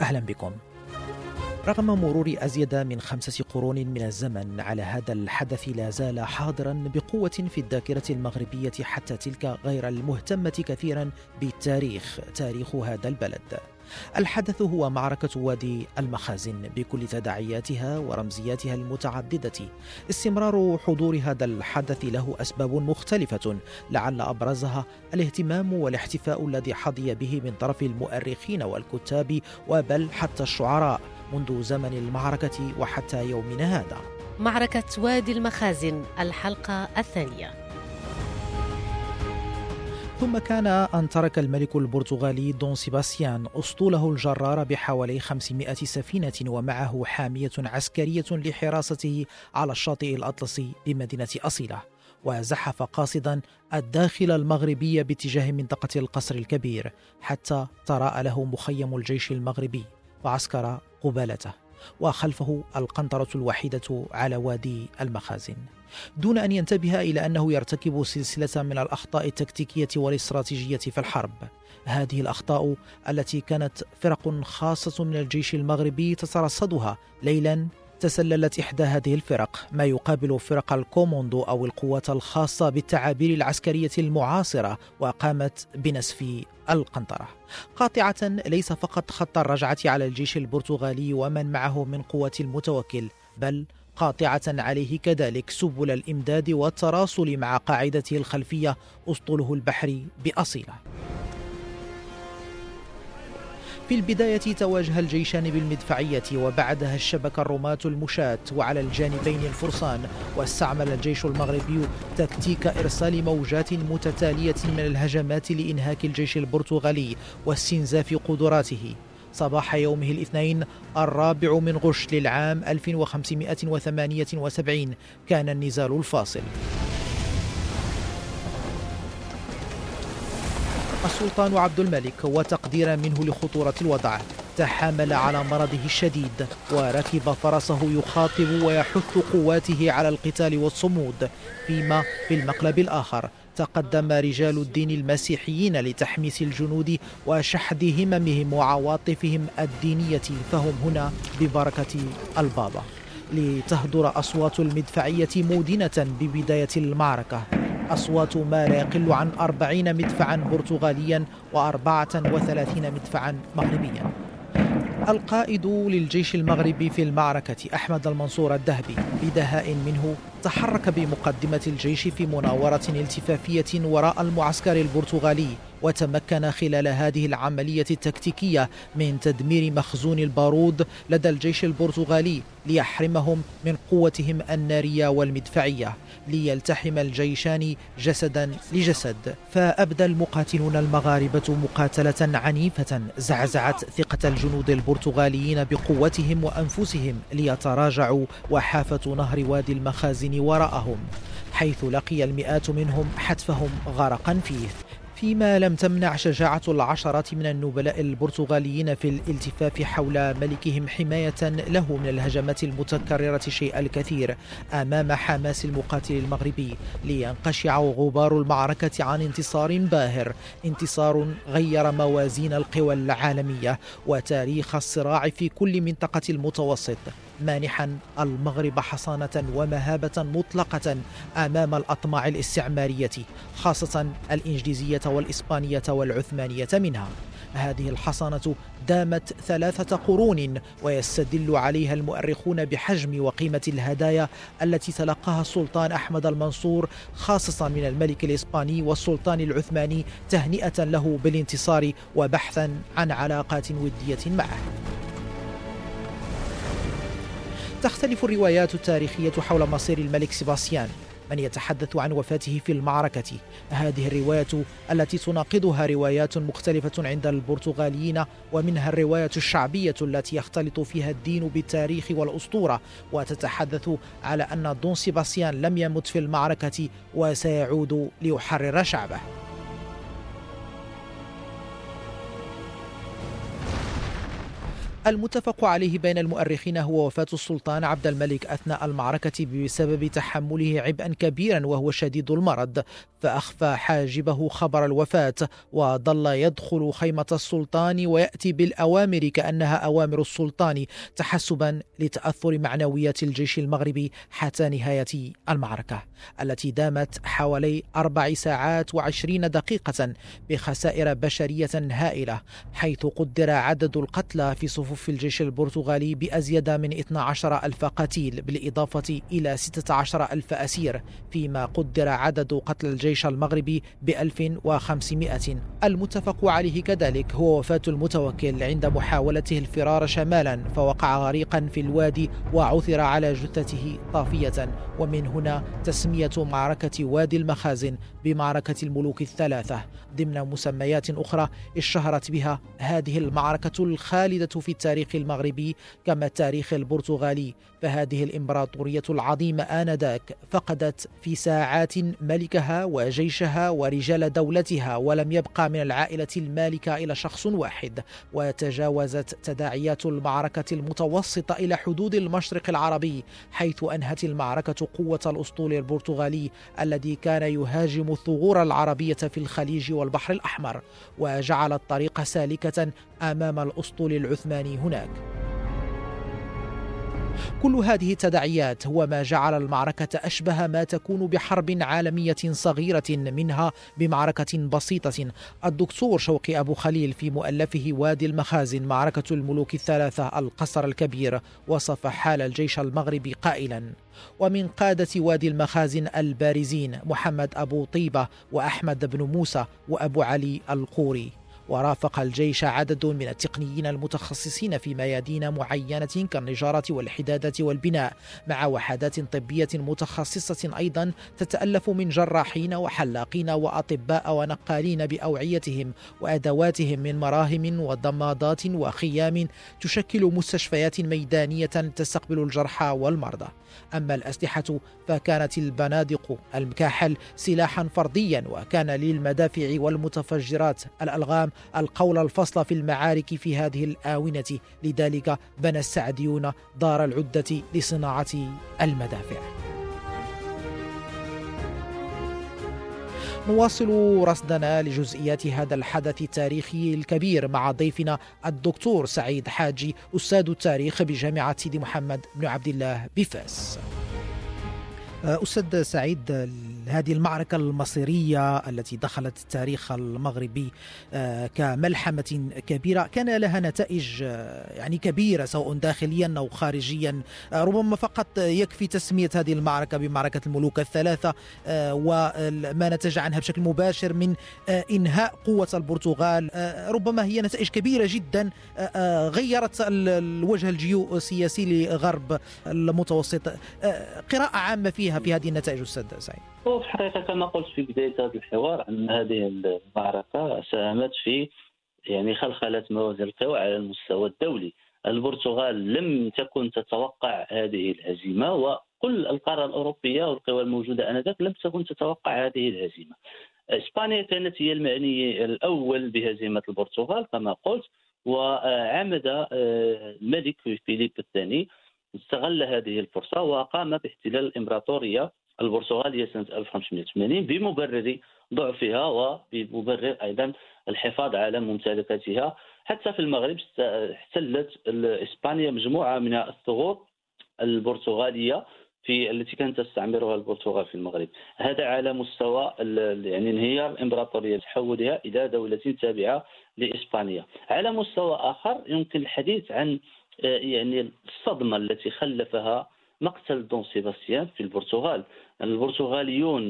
أهلا بكم. رغم مرور أزيد من خمسة قرون من الزمن على هذا الحدث لا زال حاضرا بقوة في الذاكرة المغربية حتى تلك غير المهتمة كثيرا بالتاريخ تاريخ هذا البلد. الحدث هو معركة وادي المخازن بكل تداعياتها ورمزياتها المتعددة. استمرار حضور هذا الحدث له أسباب مختلفة لعل أبرزها الاهتمام والاحتفاء الذي حظي به من طرف المؤرخين والكتاب وبل حتى الشعراء منذ زمن المعركة وحتى يومنا هذا. معركة وادي المخازن الحلقة الثانية. ثم كان أن ترك الملك البرتغالي دون سيباستيان أسطوله الجرار بحوالي 500 سفينة ومعه حامية عسكرية لحراسته على الشاطئ الأطلسي بمدينة أصيلة وزحف قاصدا الداخل المغربي باتجاه منطقة القصر الكبير حتى تراءى له مخيم الجيش المغربي وعسكر قبالته وخلفه القنطرة الوحيدة على وادي المخازن. دون أن ينتبه إلى أنه يرتكب سلسلة من الأخطاء التكتيكية والاستراتيجية في الحرب. هذه الأخطاء التي كانت فرق خاصة من الجيش المغربي تترصدها ليلا تسللت إحدى هذه الفرق ما يقابل فرق الكوموندو أو القوات الخاصة بالتعابير العسكرية المعاصرة وقامت بنسف القنطرة. قاطعة ليس فقط خط الرجعة على الجيش البرتغالي ومن معه من قوة المتوكل بل قاطعة عليه كذلك سبل الإمداد والتراصل مع قاعدته الخلفية أسطوله البحري بأصيلة. في البداية تواجه الجيشان بالمدفعية وبعدها الشبكة الرماة المشاة وعلى الجانبين الفرسان واستعمل الجيش المغربي تكتيك إرسال موجات متتالية من الهجمات لإنهاك الجيش البرتغالي واستنزاف قدراته. صباح يومه الاثنين الرابع من غش للعام 1578 كان النزال الفاصل. السلطان عبد الملك وتقديرا منه لخطورة الوضع. تحامل على مرضه الشديد وركب فرسه يخاطب ويحث قواته على القتال والصمود. فيما في المقلب الآخر تقدم رجال الدين المسيحيين لتحميس الجنود وشحذ هممهم وعواطفهم الدينية فهم هنا ببركة البابا. لتهدر أصوات المدفعية مودنة ببداية المعركة. أصوات ما لا يقل عن أربعين مدفعا برتغاليا وأربعة وثلاثين مدفعا مغربيا. القائد للجيش المغربي في المعركة أحمد المنصور الدهبي بدهاء منه تحرك بمقدمة الجيش في مناورة التفافية وراء المعسكر البرتغالي. وتمكن خلال هذه العملية التكتيكية من تدمير مخزون البارود لدى الجيش البرتغالي ليحرمهم من قوتهم النارية والمدفعية ليلتحم الجيشان جسدا لجسد. فأبدى المقاتلون المغاربة مقاتلة عنيفة زعزعت ثقة الجنود البرتغاليين بقوتهم وأنفسهم ليتراجعوا وحافة نهر وادي المخازن وراءهم حيث لقي المئات منهم حتفهم غرقا فيه. فيما لم تمنع شجاعة العشرات من النبلاء البرتغاليين في الالتفاف حول ملكهم حماية له من الهجمات المتكررة شيء الكثير أمام حماس المقاتل المغربي لينقشع غبار المعركة عن انتصار باهر انتصار غير موازين القوى العالمية وتاريخ الصراع في كل منطقة المتوسط. مانحا المغرب حصانة ومهابة مطلقة أمام الأطماع الاستعمارية خاصة الإنجليزية والإسبانية والعثمانية منها. هذه الحصانة دامت ثلاثة قرون ويستدل عليها المؤرخون بحجم وقيمة الهدايا التي تلقاها السلطان أحمد المنصور خاصة من الملك الإسباني والسلطان العثماني تهنئة له بالانتصار وبحثا عن علاقات ودية معه. تختلف الروايات التاريخية حول مصير الملك سيباستيان. من يتحدث عن وفاته في المعركة؟ هذه الرواية التي تناقضها روايات مختلفة عند البرتغاليين ومنها الرواية الشعبية التي يختلط فيها الدين بالتاريخ والأسطورة. وتتحدث على أن دون سيباستيان لم يمت في المعركة وسيعود ليحرر شعبه. المتفق عليه بين المؤرخين هو وفاة السلطان عبد الملك أثناء المعركة بسبب تحمله عبئا كبيرا وهو شديد المرض فأخفى حاجبه خبر الوفاة وظل يدخل خيمة السلطان ويأتي بالأوامر كأنها أوامر السلطان تحسبا لتأثر معنويات الجيش المغربي حتى نهاية المعركة التي دامت حوالي أربع ساعات وعشرين دقيقة بخسائر بشرية هائلة حيث قدر عدد القتلى في صفوف الجيش البرتغالي بأزيد من 12 ألف قتيل بالإضافة إلى 16 ألف أسير فيما قدر عدد قتل الجيش المغربي ب 1500 المتفق عليه كذلك هو وفاة المتوكل عند محاولته الفرار شمالا فوقع غريقا في الوادي وعثر على جثته طافية. ومن هنا تسمية معركة وادي المخازن بمعركة الملوك الثلاثة. ضمن مسميات أخرى اشتهرت بها هذه المعركة الخالدة في التاريخ المغربي كما التاريخ البرتغالي فهذه الإمبراطورية العظيمة آنذاك فقدت في ساعات ملكها وجيشها ورجال دولتها ولم يبقى من العائلة المالكة إلى شخص واحد وتجاوزت تداعيات المعركة المتوسطة إلى حدود المشرق العربي حيث أنهت المعركة قوة الأسطول البرتغالي الذي كان يهاجم الثغور العربية في الخليج والبحر الأحمر وجعل الطريق سالكة أمام الأسطول العثماني هناك. كل هذه التداعيات هو ما جعل المعركة أشبه ما تكون بحرب عالمية صغيرة منها بمعركة بسيطة. الدكتور شوقي أبو خليل في مؤلفه وادي المخازن معركة الملوك الثلاثة القصر الكبير وصف حال الجيش المغربي قائلا. ومن قادة وادي المخازن البارزين محمد أبو طيبة وأحمد بن موسى وأبو علي القوري. ورافق الجيش عدد من التقنيين المتخصصين في ميادين معينة كالنجارة والحدادة والبناء مع وحدات طبية متخصصة أيضا تتألف من جراحين وحلاقين وأطباء ونقالين بأوعيتهم وأدواتهم من مراهم وضمادات وخيام تشكل مستشفيات ميدانية تستقبل الجرحى والمرضى. أما الأسلحة فكانت البنادق المكاحل سلاحا فرديا وكان للمدافع والمتفجرات الألغام القول الفصل في المعارك في هذه الآونة. لذلك بنى السعديون دار العدة لصناعة المدافع. نواصل رصدنا لجزئيات هذا الحدث التاريخي الكبير مع ضيفنا الدكتور سعيد حاجي أستاذ التاريخ بجامعة سيدي محمد بن عبد الله بفاس. أستاذ سعيد هذه المعركة المصيرية التي دخلت التاريخ المغربي آه، كملحمة كبيرة كان لها نتائج آه، يعني كبيرة سواء داخليا أو خارجيا. آه، ربما فقط يكفي تسمية هذه المعركة بمعركة الملوك الثلاثة وما نتج عنها بشكل مباشر من إنهاء قوة البرتغال. ربما هي نتائج كبيرة جدا غيرت الوجه الجيوسياسي لغرب المتوسط. قراءة عامة فيها في هذه النتائج أستاذ سعيد. هو في الحقيقة كما قلت في بداية هذا الحوار ان هذه المعركة ساهمت في يعني خلخلة موازين القوى على المستوى الدولي. البرتغال لم تكن تتوقع هذه الهزيمة وكل القارة الأوروبية والقوى الموجودة آنذاك لم تكن تتوقع هذه الهزيمة. إسبانيا كانت هي المعني الأول بهزيمة البرتغال كما قلت وعمد آه، الملك فيليب الثاني استغل هذه الفرصة وقام باحتلال الامبراطوريه البرتغالية سنة 1580 بمبرر ضعفها وبمبرر أيضا الحفاظ على ممتلكاتها. حتى في المغرب احتلت إسبانيا مجموعة من الثغور البرتغالية في التي كانت تستعمرها البرتغال في المغرب. هذا على مستوى يعني انهيار الامبراطوريه تحولها إلى دولة تابعة لإسبانيا. على مستوى آخر يمكن الحديث عن يعني الصدمة التي خلفها مقتل دون سيباستيان في البرتغال. البرتغاليون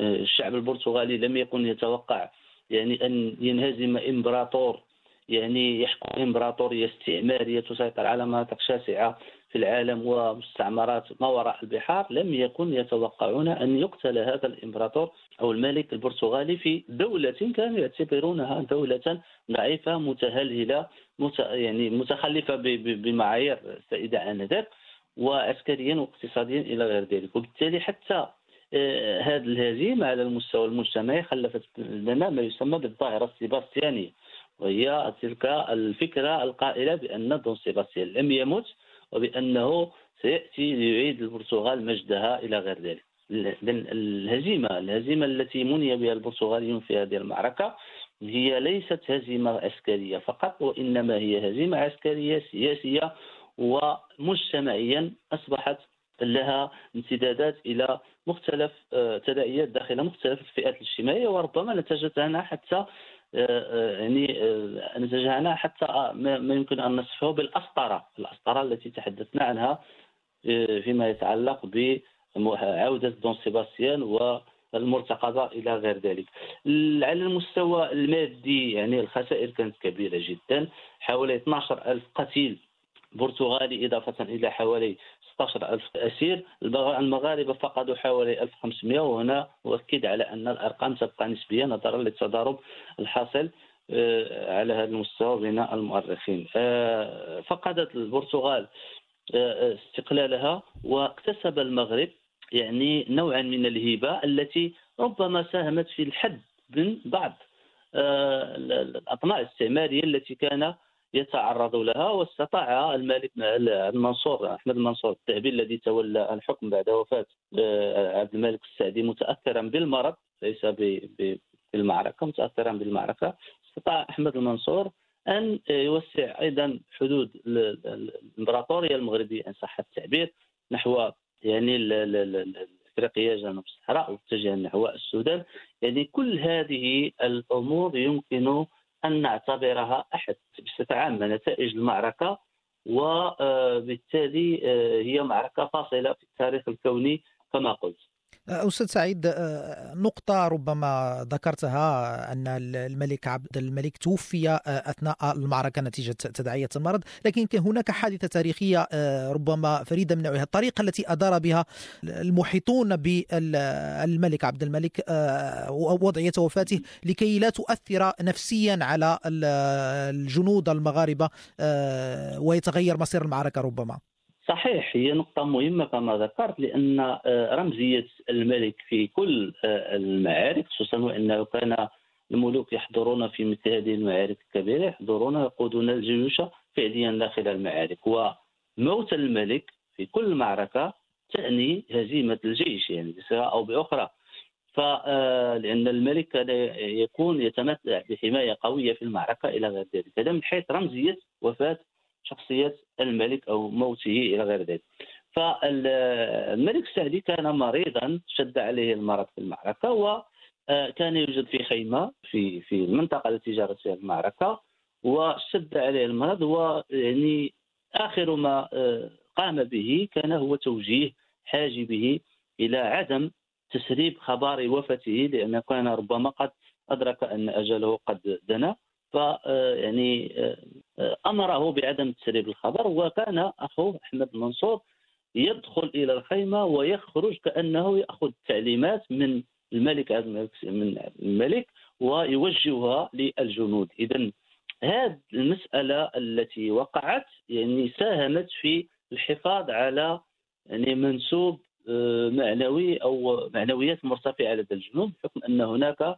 الشعب البرتغالي لم يكن يتوقع يعني أن ينهزم إمبراطور يعني يحكم إمبراطورية استعمارية تسيطر على مناطق شاسعة. في العالم ومستعمرات ما وراء البحار لم يكن يتوقعون أن يقتل هذا الإمبراطور أو الملك البرتغالي في دولة كانوا يعتبرونها دولة ضعيفة متهلهلة مت يعني متخلفة بمعايير السائدة آنذاك وعسكريا واقتصاديا إلى غير ذلك. وبالتالي حتى آه، هذه الهزيمة على المستوى المجتمعي خلفت لنا ما يسمى بالظاهرة السيباستيانية وهي تلك الفكرة القائلة بأن دون سيباستيان لم يمت وبأنه سيأتي ليعيد البرتغال مجدها إلى غير ذلك. الهزيمة الهزيمة التي مني بها البرتغاليون في هذه المعركة هي ليست هزيمة عسكرية فقط وإنما هي هزيمة عسكرية سياسية ومجتمعيا أصبحت لها امتدادات إلى مختلف آه، تداعيات داخل مختلف الفئات الاجتماعية وربما نتجت عنها حتى يعني نتجاهلها حتى ما يمكن أن نصفه بالأسطرة، الأسطرة التي تحدثنا عنها فيما يتعلق بعودة دون سيباستيان والمرتقبة إلى غير ذلك. على المستوى المادي يعني الخسائر كانت كبيرة جدا حوالي 12 ألف قتيل برتغالي إضافة إلى حوالي 16 ألف أسير المغاربة فقدوا حوالي 1500 وهنا أؤكد على أن الأرقام تبقى نسبية نظرا للتضارب الحاصل آه، على هذا المستوى بين المؤرخين. آه، فقدت البرتغال آه، استقلالها واكتسب المغرب يعني نوعا من الهبة التي ربما ساهمت في الحد من بعض الأطماع الاستعمارية التي كان يتعرض لها واستطاع الملك المنصور أحمد المنصور التعبي الذي تولى الحكم بعد وفاة آه، عبد الملك السعدي متاثرا بالمرض ليس بالمعركة متاثرا بالمعركة. استطاع أحمد المنصور أن يوسع أيضا حدود الإمبراطورية المغربية ان صح التعبير نحو يعني إفريقيا جنوب الصحراء واتجه نحو السودان. يعني كل هذه الأمور يمكن أن نعتبرها أحد بصفة عامة نتائج المعركة وبالتالي آه، هي معركة فاصلة في التاريخ الكوني كما قلت. أستاذ سعيد آه، نقطة ربما ذكرتها أن الملك عبد الملك توفي آه، أثناء المعركة نتيجة تداعية المرض لكن هناك حادثة تاريخية آه، ربما فريدة من نوعها. الطريقة التي أدار بها المحيطون بالملك عبد الملك وضعية وفاته لكي لا تؤثر نفسيا على الجنود المغاربة ويتغير مصير المعركة ربما. صحيح هي نقطة مهمة كما ذكرت لأن آه، رمزية الملك في كل آه، المعارك خصوصا وأنه كان الملوك يحضرون في مثل هذه المعارك الكبيرة يحضرون يقودون الجيوش فعليا داخل المعارك. وموت الملك في كل معركة تعني هزيمة الجيش يعني بصيغة أو بأخرى. فلأن آه، الملك كان يكون يتمتع بحماية قوية في المعركة إلى غير ذلك. هذا من حيث رمزية وفاة شخصية الملك أو موته إلى غير ذلك. فالملك السعدي كان مريضا شد عليه المرض في المعركة وكان يوجد في خيمة في في المنطقة التي جرت فيها المعركة وشد عليه المرض ويعني آخر ما آه، قام به كان هو توجيه حاجبه إلى عدم تسريب خبر وفاته لأنه كان ربما قد أدرك أن أجله قد دنا. ف آه، يعني آه، أمره بعدم تسريب الخبر وكان اخوه أحمد منصور يدخل إلى الخيمة ويخرج كأنه يأخذ تعليمات من الملك من الملك ويوجهها للجنود. اذا هذه المسألة التي وقعت يعني ساهمت في الحفاظ على يعني منسوب آه، معنوي أو معنويات مرتفعة لدى الجنود بحكم أن هناك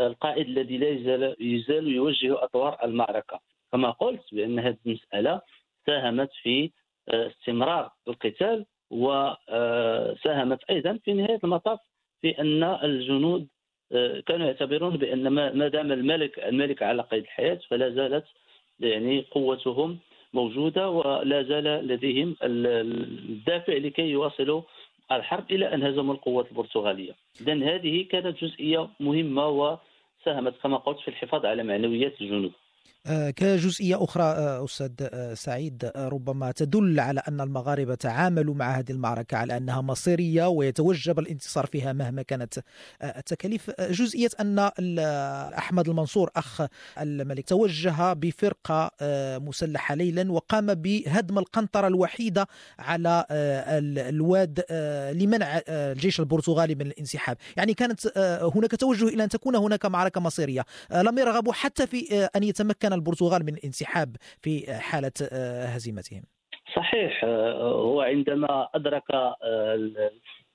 القائد الذي لا يزال, يزال يوجه اطوار المعركة. كما قلت بأن هذه المسألة ساهمت في آه، استمرار القتال وساهمت أيضا في نهاية المطاف في أن الجنود آه، كانوا يعتبرون بأن ما دام الملك الملك على قيد الحياة فلا زالت يعني قوتهم موجودة ولا زال لديهم الدافع لكي يواصلوا الحرب إلى أن هزموا القوات البرتغالية. اذا هذه كانت جزئية مهمة وساهمت كما قلت في الحفاظ على معنويات الجنود كجزئية أخرى آه، أستاذ آه، سعيد ربما تدل على أن المغاربة تعاملوا مع هذه المعركة على أنها مصيرية ويتوجب الانتصار فيها مهما كانت التكاليف. جزئية أن أحمد المنصور أخ الملك توجه بفرقة مسلحة ليلا وقام بهدم القنطرة الوحيدة على الواد لمنع الجيش البرتغالي من الانسحاب. يعني كانت هناك توجه إلى أن تكون هناك معركة مصيرية لم يرغبوا حتى في أن يتمكن البرتغال من الانسحاب في حالة آه، هزيمتهم. صحيح آه، هو عندما أدرك آه،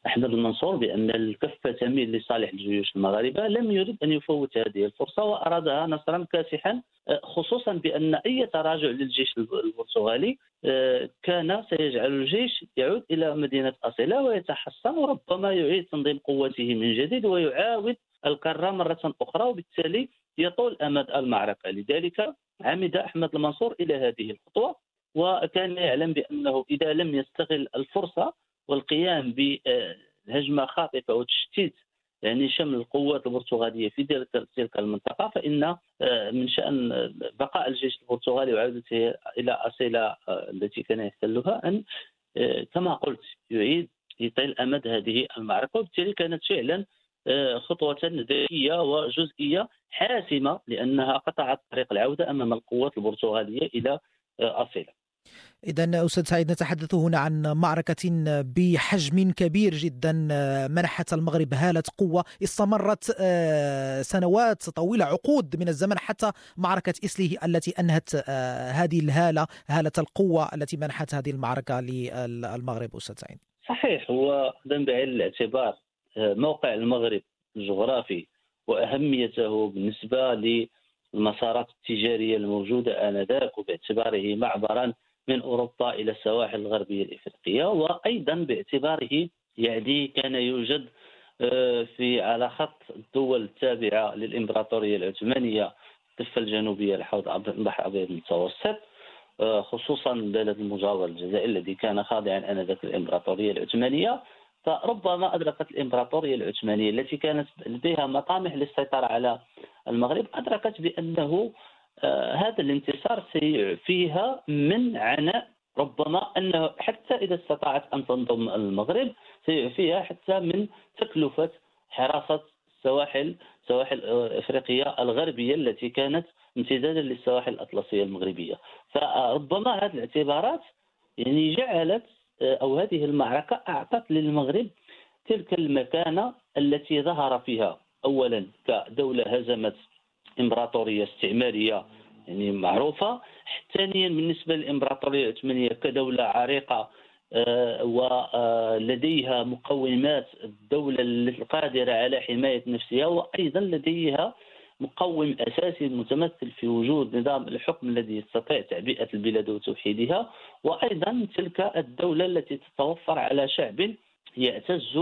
احمد المنصور بأن الكفه تميل لصالح الجيوش المغاربة لم يرد أن يفوت هذه الفرصة وأرادها نصرا كاسحا خصوصا بأن أي تراجع للجيش البرتغالي كان سيجعل الجيش يعود إلى مدينة أصيلة ويتحصن وربما يعيد تنظيم قوته من جديد ويعاود الكره مرة أخرى وبالتالي يطول أمد المعركة. لذلك عمد أحمد المنصور إلى هذه الخطوة وكان يعلم بأنه إذا لم يستغل الفرصة والقيام بهجمة خاطفة وتشتيت يعني شمل القوات البرتغالية في تلك المنطقة فإن آه، من شأن بقاء الجيش البرتغالي وعودته إلى أصيلة آه، التي كان يحتلها أن آه، كما قلت يعيد يطيل أمد هذه المعركة. وبالتالي كانت فعلا خطوة ذكيه وجزئية حاسمة لأنها قطعت طريق العودة أمام القوات البرتغالية إلى اصيله. إذا أستاذ سعيد نتحدث هنا عن معركة بحجم كبير جدا منحت المغرب هالة قوة استمرت آه، سنوات طويلة عقود من الزمن حتى معركة إسليه التي أنهت آه، هذه الهالة هالة القوة التي منحت هذه المعركة للمغرب أستاذ سعيد صحيح هو بعين الاعتبار آه، موقع المغرب الجغرافي وأهميته بالنسبة للمسارات التجارية الموجودة آنذاك وباعتباره معبرا من أوروبا إلى السواحل الغربية الإفريقية وأيضا باعتباره يعني كان يوجد آه، في على خط الدول التابعة للإمبراطورية العثمانية الضفة الجنوبية لحوض البحر الأبيض المتوسط آه، خصوصا البلد المجاور الجزائر الذي كان خاضعا آنذاك الامبراطوريه العثمانية. فربما أدركت الإمبراطورية العثمانية التي كانت لديها مطامح للسيطرة على المغرب أدركت بأنه آه، هذا الانتصار سيعفيها من عناء ربما أنه حتى إذا استطاعت أن تنضم المغرب سيعفيها حتى من تكلفة حراسة السواحل سواحل آه، إفريقيا الغربية التي كانت امتدادا للسواحل الأطلسية المغربية. فربما هذه الاعتبارات يعني جعلت أو هذه المعركة أعطت للمغرب تلك المكانة التي ظهر فيها. أولا كدولة هزمت إمبراطورية استعمارية يعني معروفة. ثانيا بالنسبة للإمبراطورية العثمانية كدولة عريقة آه، ولديها مقومات الدولة القادرة على حماية نفسها وأيضا لديها مقوم أساسي متمثل في وجود نظام الحكم الذي يستطيع تعبئة البلاد وتوحيدها وأيضا تلك الدولة التي تتوفر على شعب يعتز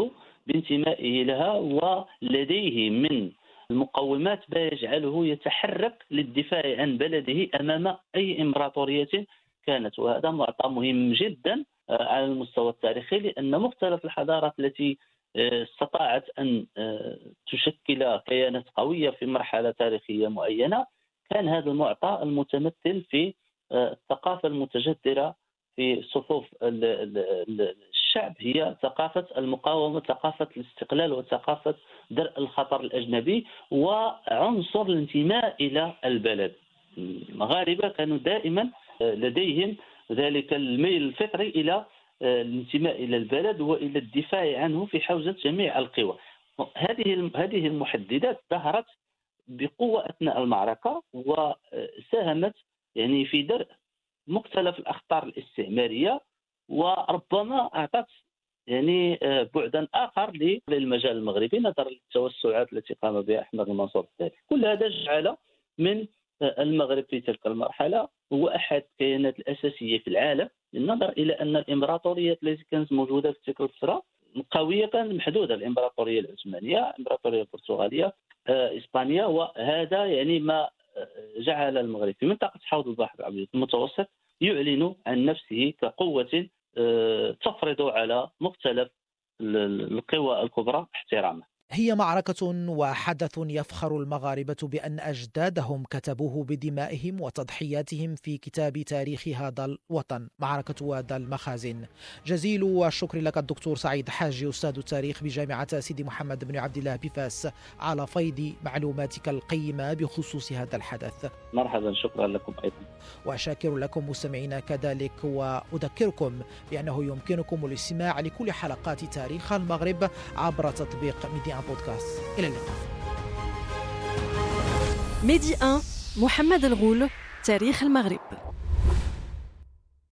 بانتمائه لها ولديه من المقومات ما يجعله يتحرك للدفاع عن بلده أمام أي إمبراطورية كانت. وهذا معطى مهم جدا آه، على المستوى التاريخي لأن مختلف الحضارات التي استطاعت أن آه، تشكل كيانات قوية في مرحلة تاريخية معينة. كان هذا المعطى المتمثل في آه، الثقافة المتجذرة في صفوف الشعب. هي ثقافة المقاومة ثقافة الاستقلال وثقافة درء الخطر الأجنبي وعنصر الانتماء إلى البلد. المغاربة كانوا دائما آه، لديهم ذلك الميل الفطري إلى الانتماء إلى البلد وإلى الدفاع عنه في حوزة جميع القوى. هذه هذه المحددات ظهرت بقوة أثناء المعركة وساهمت يعني في درء مختلف الأخطار الاستعمارية وربما أعطت يعني بعدا آخر للمجال المغربي نظرا للتوسعات التي قام بها أحمد المنصور الثالث كل هذا جعل من المغرب في تلك المرحلة هو أحد الكيانات الأساسية في العالم بالنظر إلى أن الامبراطوريات التي كانت موجودة في تلك الفترة قوية كانت محدودة. الإمبراطورية العثمانية الإمبراطورية البرتغالية آه، إسبانيا وهذا يعني ما آه، جعل المغرب في منطقة حوض البحر الابيض المتوسط يعلن عن نفسه كقوة آه، تفرض على مختلف القوى الكبرى احترامه هي معركة وحدث يفخر المغاربة بأن أجدادهم كتبوه بدمائهم وتضحياتهم في كتاب تاريخ هذا الوطن معركة واد المخازن. جزيل الشكر لك الدكتور سعيد حاجي أستاذ التاريخ بجامعة سيدي محمد بن عبد الله بفاس على فيض معلوماتك القيمة بخصوص هذا الحدث. مرحبا شكرا لكم أيضا. وشاكر لكم مستمعينا كذلك وأذكركم بأنه يمكنكم الاستماع لكل حلقات تاريخ المغرب عبر تطبيق ميديا بودكاست إلى اللقاء. ميدي 1 محمد الغول تاريخ المغرب.